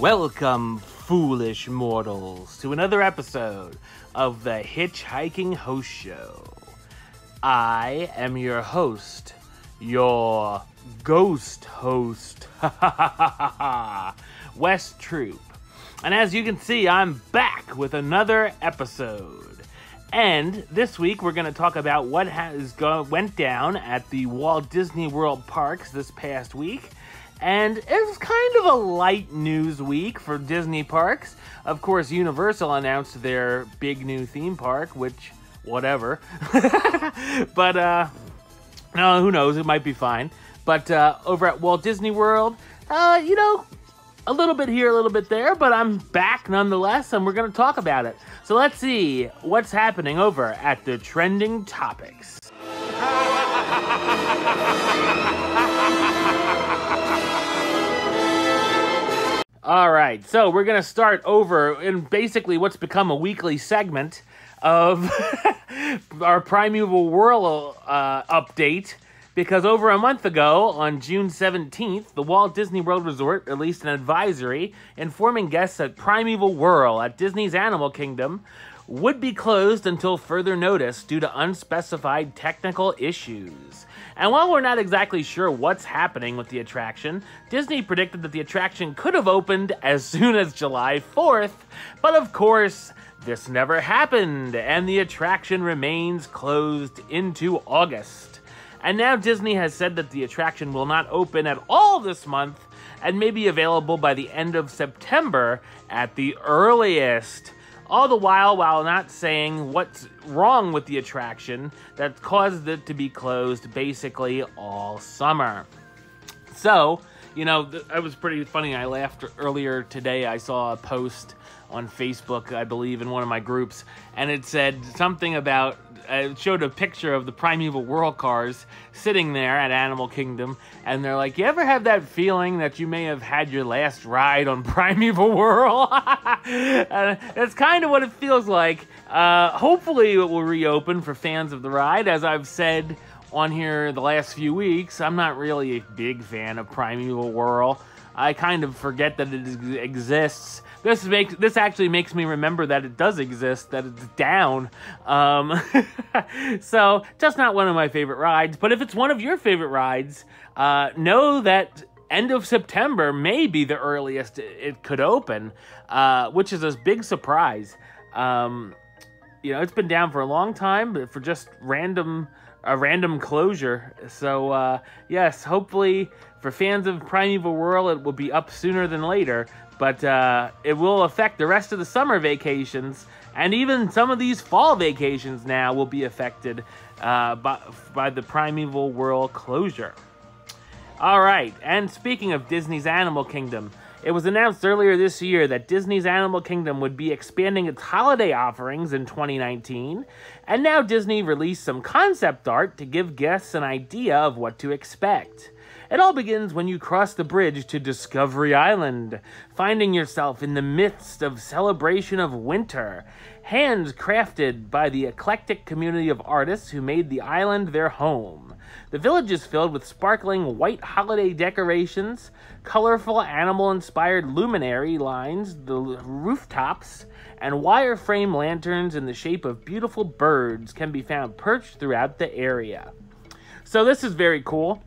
Welcome, foolish mortals, to another episode of the Hitchhiking Host Show. I am your host, your ghost host, Wes Troop. And as you can see, I'm back with another episode. And this week we're going to talk about what has go- went down at the Walt Disney World parks this past week. And it was kind of a light news week for Disney parks. Of course, Universal announced their big new theme park, which, whatever. but, uh, no, who knows? It might be fine. But uh, over at Walt Disney World, uh, you know, a little bit here, a little bit there, but I'm back nonetheless, and we're going to talk about it. So let's see what's happening over at the trending topics. All right, so we're going to start over in basically what's become a weekly segment of our Primeval Whirl uh, update because over a month ago, on June 17th, the Walt Disney World Resort released an advisory informing guests that Primeval Whirl at Disney's Animal Kingdom would be closed until further notice due to unspecified technical issues. And while we're not exactly sure what's happening with the attraction, Disney predicted that the attraction could have opened as soon as July 4th, but of course, this never happened, and the attraction remains closed into August. And now Disney has said that the attraction will not open at all this month and may be available by the end of September at the earliest. All the while, while not saying what's wrong with the attraction that caused it to be closed basically all summer. So, you know, it was pretty funny. I laughed earlier today. I saw a post on Facebook, I believe, in one of my groups, and it said something about uh, showed a picture of the Primeval Whirl cars sitting there at Animal Kingdom, and they're like, "You ever have that feeling that you may have had your last ride on Primeval Whirl?" uh, that's kind of what it feels like. Uh, hopefully, it will reopen for fans of the ride, as I've said on here the last few weeks. I'm not really a big fan of Primeval Whirl. I kind of forget that it exists. This makes this actually makes me remember that it does exist, that it's down. Um, so just not one of my favorite rides. But if it's one of your favorite rides, uh, know that end of September may be the earliest it could open, uh, which is a big surprise. Um, you know, it's been down for a long time, but for just random a random closure. So uh, yes, hopefully for fans of Primeval Whirl, it will be up sooner than later. But uh, it will affect the rest of the summer vacations, and even some of these fall vacations now will be affected uh, by, by the Primeval Whirl closure. All right, and speaking of Disney's Animal Kingdom, it was announced earlier this year that Disney's Animal Kingdom would be expanding its holiday offerings in 2019, and now Disney released some concept art to give guests an idea of what to expect. It all begins when you cross the bridge to Discovery Island, finding yourself in the midst of celebration of winter, hands crafted by the eclectic community of artists who made the island their home. The village is filled with sparkling white holiday decorations, colorful animal inspired luminary lines, the rooftops, and wireframe lanterns in the shape of beautiful birds can be found perched throughout the area. So, this is very cool.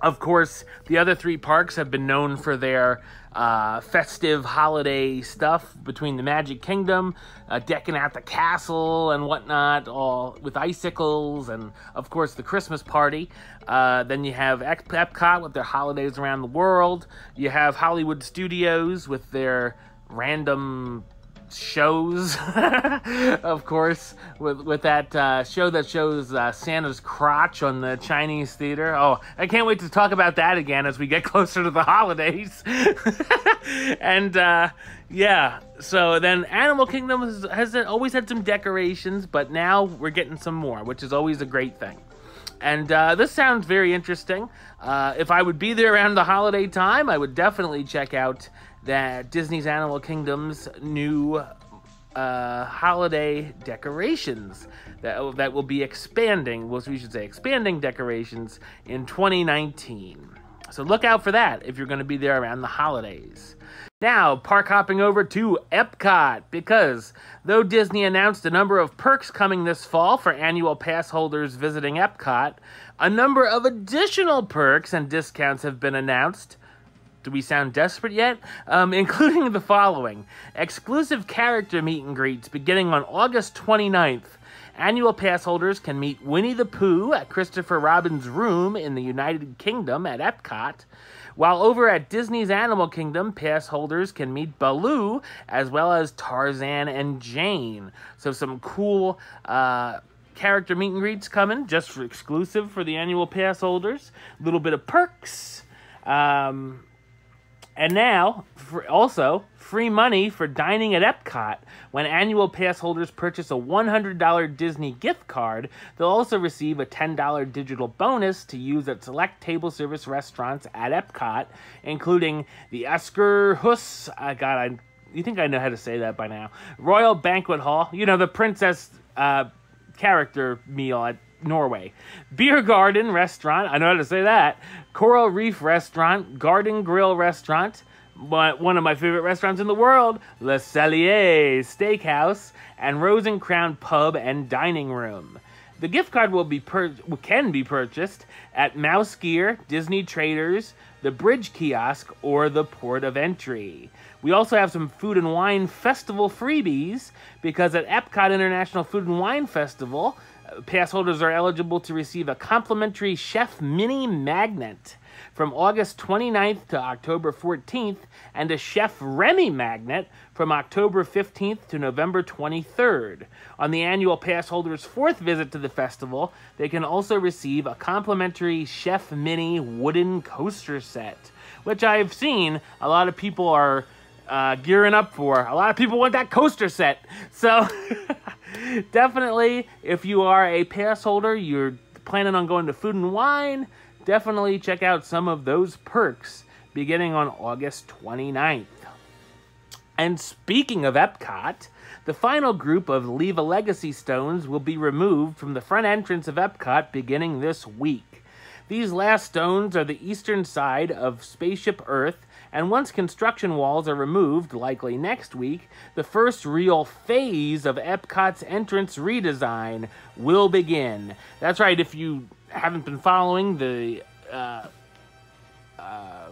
Of course, the other three parks have been known for their uh, festive holiday stuff between the Magic Kingdom, uh, decking out the castle and whatnot, all with icicles, and of course the Christmas party. Uh, then you have Ep- Epcot with their holidays around the world. You have Hollywood Studios with their random shows, of course, with with that uh, show that shows uh, Santa's crotch on the Chinese theater. Oh, I can't wait to talk about that again as we get closer to the holidays. and uh, yeah, so then Animal Kingdom has, has always had some decorations, but now we're getting some more, which is always a great thing. And uh, this sounds very interesting. Uh, if I would be there around the holiday time, I would definitely check out that Disney's Animal Kingdom's new uh, holiday decorations that, that will be expanding, well, we should say expanding decorations in 2019. So look out for that if you're going to be there around the holidays. Now, park hopping over to Epcot because though Disney announced a number of perks coming this fall for annual pass holders visiting Epcot, a number of additional perks and discounts have been announced. Do we sound desperate yet? Um, including the following exclusive character meet and greets beginning on August 29th. Annual pass holders can meet Winnie the Pooh at Christopher Robin's room in the United Kingdom at Epcot. While over at Disney's Animal Kingdom, pass holders can meet Baloo as well as Tarzan and Jane. So some cool uh, character meet and greets coming just for exclusive for the annual pass holders. A little bit of perks. Um, and now, also free money for dining at Epcot. When annual pass holders purchase a $100 Disney gift card, they'll also receive a $10 digital bonus to use at select table service restaurants at Epcot, including the Esker Hus. I got I. You think I know how to say that by now? Royal Banquet Hall. You know the princess uh, character meal at Norway. Beer Garden Restaurant, I know how to say that. Coral Reef Restaurant, Garden Grill Restaurant, but one of my favorite restaurants in the world, Le Cellier Steakhouse, and Rose and Crown Pub and Dining Room. The gift card will be can be purchased at MouseGear, Disney Traders, the Bridge Kiosk, or the Port of Entry. We also have some food and wine festival freebies because at Epcot International Food and Wine Festival, pass holders are eligible to receive a complimentary Chef Minnie Magnet from August 29th to October 14th and a Chef Remy Magnet from October 15th to November 23rd. On the annual pass holder's fourth visit to the festival, they can also receive a complimentary Chef Minnie wooden coaster set, which I've seen a lot of people are uh, gearing up for. A lot of people want that coaster set. So definitely, if you are a pass holder, you're planning on going to Food and Wine, definitely check out some of those perks beginning on August 29th. And speaking of Epcot, the final group of Leave a Legacy stones will be removed from the front entrance of Epcot beginning this week. These last stones are the eastern side of Spaceship Earth and once construction walls are removed, likely next week, the first real phase of Epcot's entrance redesign will begin. That's right, if you haven't been following the uh, uh,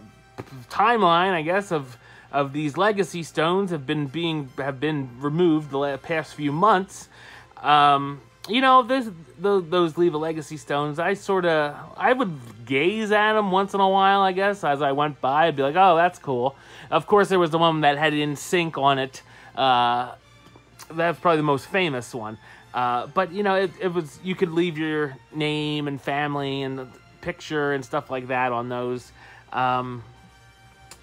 timeline, I guess, of of these legacy stones have been being have been removed the past few months. Um, you know, this, the, those leave a legacy stones. I sort of, I would gaze at them once in a while. I guess as I went by, I'd be like, "Oh, that's cool." Of course, there was the one that had NSYNC on it. Uh, that's probably the most famous one. Uh, but you know, it, it was you could leave your name and family and picture and stuff like that on those. Um,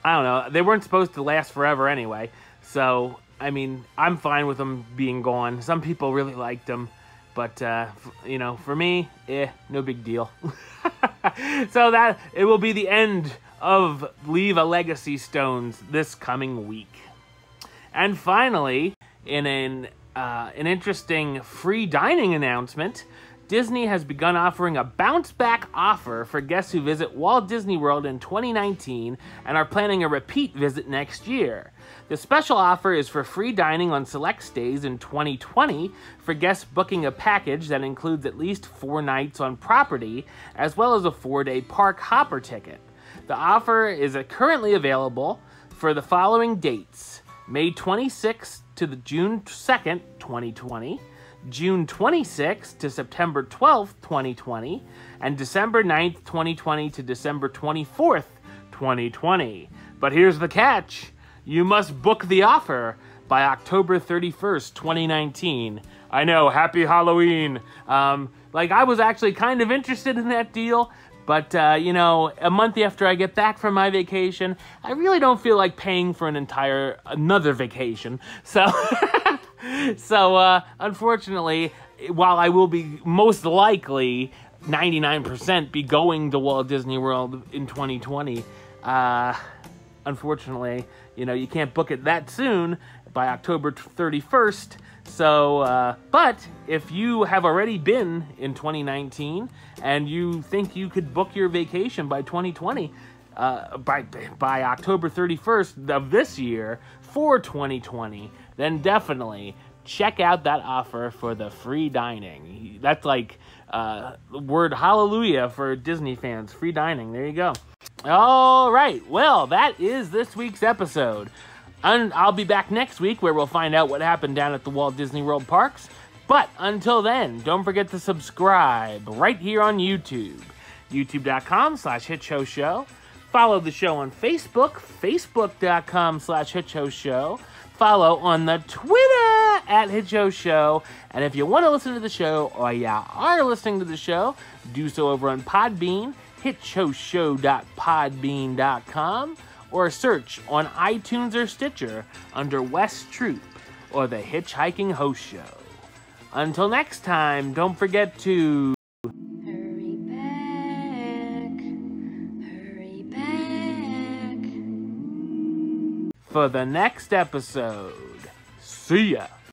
I don't know. They weren't supposed to last forever anyway. So I mean, I'm fine with them being gone. Some people really liked them. But uh, you know, for me, eh, no big deal. so that it will be the end of Leave a Legacy Stones this coming week. And finally, in an uh, an interesting free dining announcement, Disney has begun offering a bounce back offer for guests who visit Walt Disney World in 2019 and are planning a repeat visit next year. The special offer is for free dining on select stays in 2020 for guests booking a package that includes at least four nights on property, as well as a four day park hopper ticket. The offer is currently available for the following dates May 26th to the June 2nd, 2020. June 26th to September 12th, 2020, and December 9th, 2020 to December 24th, 2020. But here's the catch you must book the offer by October 31st, 2019. I know, happy Halloween. Um, like, I was actually kind of interested in that deal, but, uh, you know, a month after I get back from my vacation, I really don't feel like paying for an entire, another vacation. So, so, uh, unfortunately, while I will be most likely 99% be going to Walt Disney World in 2020, uh, unfortunately, you know, you can't book it that soon by October 31st. So, uh, but if you have already been in 2019 and you think you could book your vacation by 2020, uh, by by October 31st of this year for 2020, then definitely check out that offer for the free dining. That's like uh, word hallelujah for Disney fans. Free dining. There you go. All right. Well, that is this week's episode. And I'll be back next week where we'll find out what happened down at the Walt Disney World parks. But until then, don't forget to subscribe right here on YouTube. YouTube.com slash HitchHostsShow. Follow the show on Facebook, Facebook.com slash show. Follow on the Twitter at HitchHostsShow. And if you want to listen to the show or you are listening to the show, do so over on Podbean, HitchHostsShow.podbean.com or search on iTunes or Stitcher under Wes Troop or the Hitchhiking Host Show. Until next time, don't forget to. For the next episode, see ya.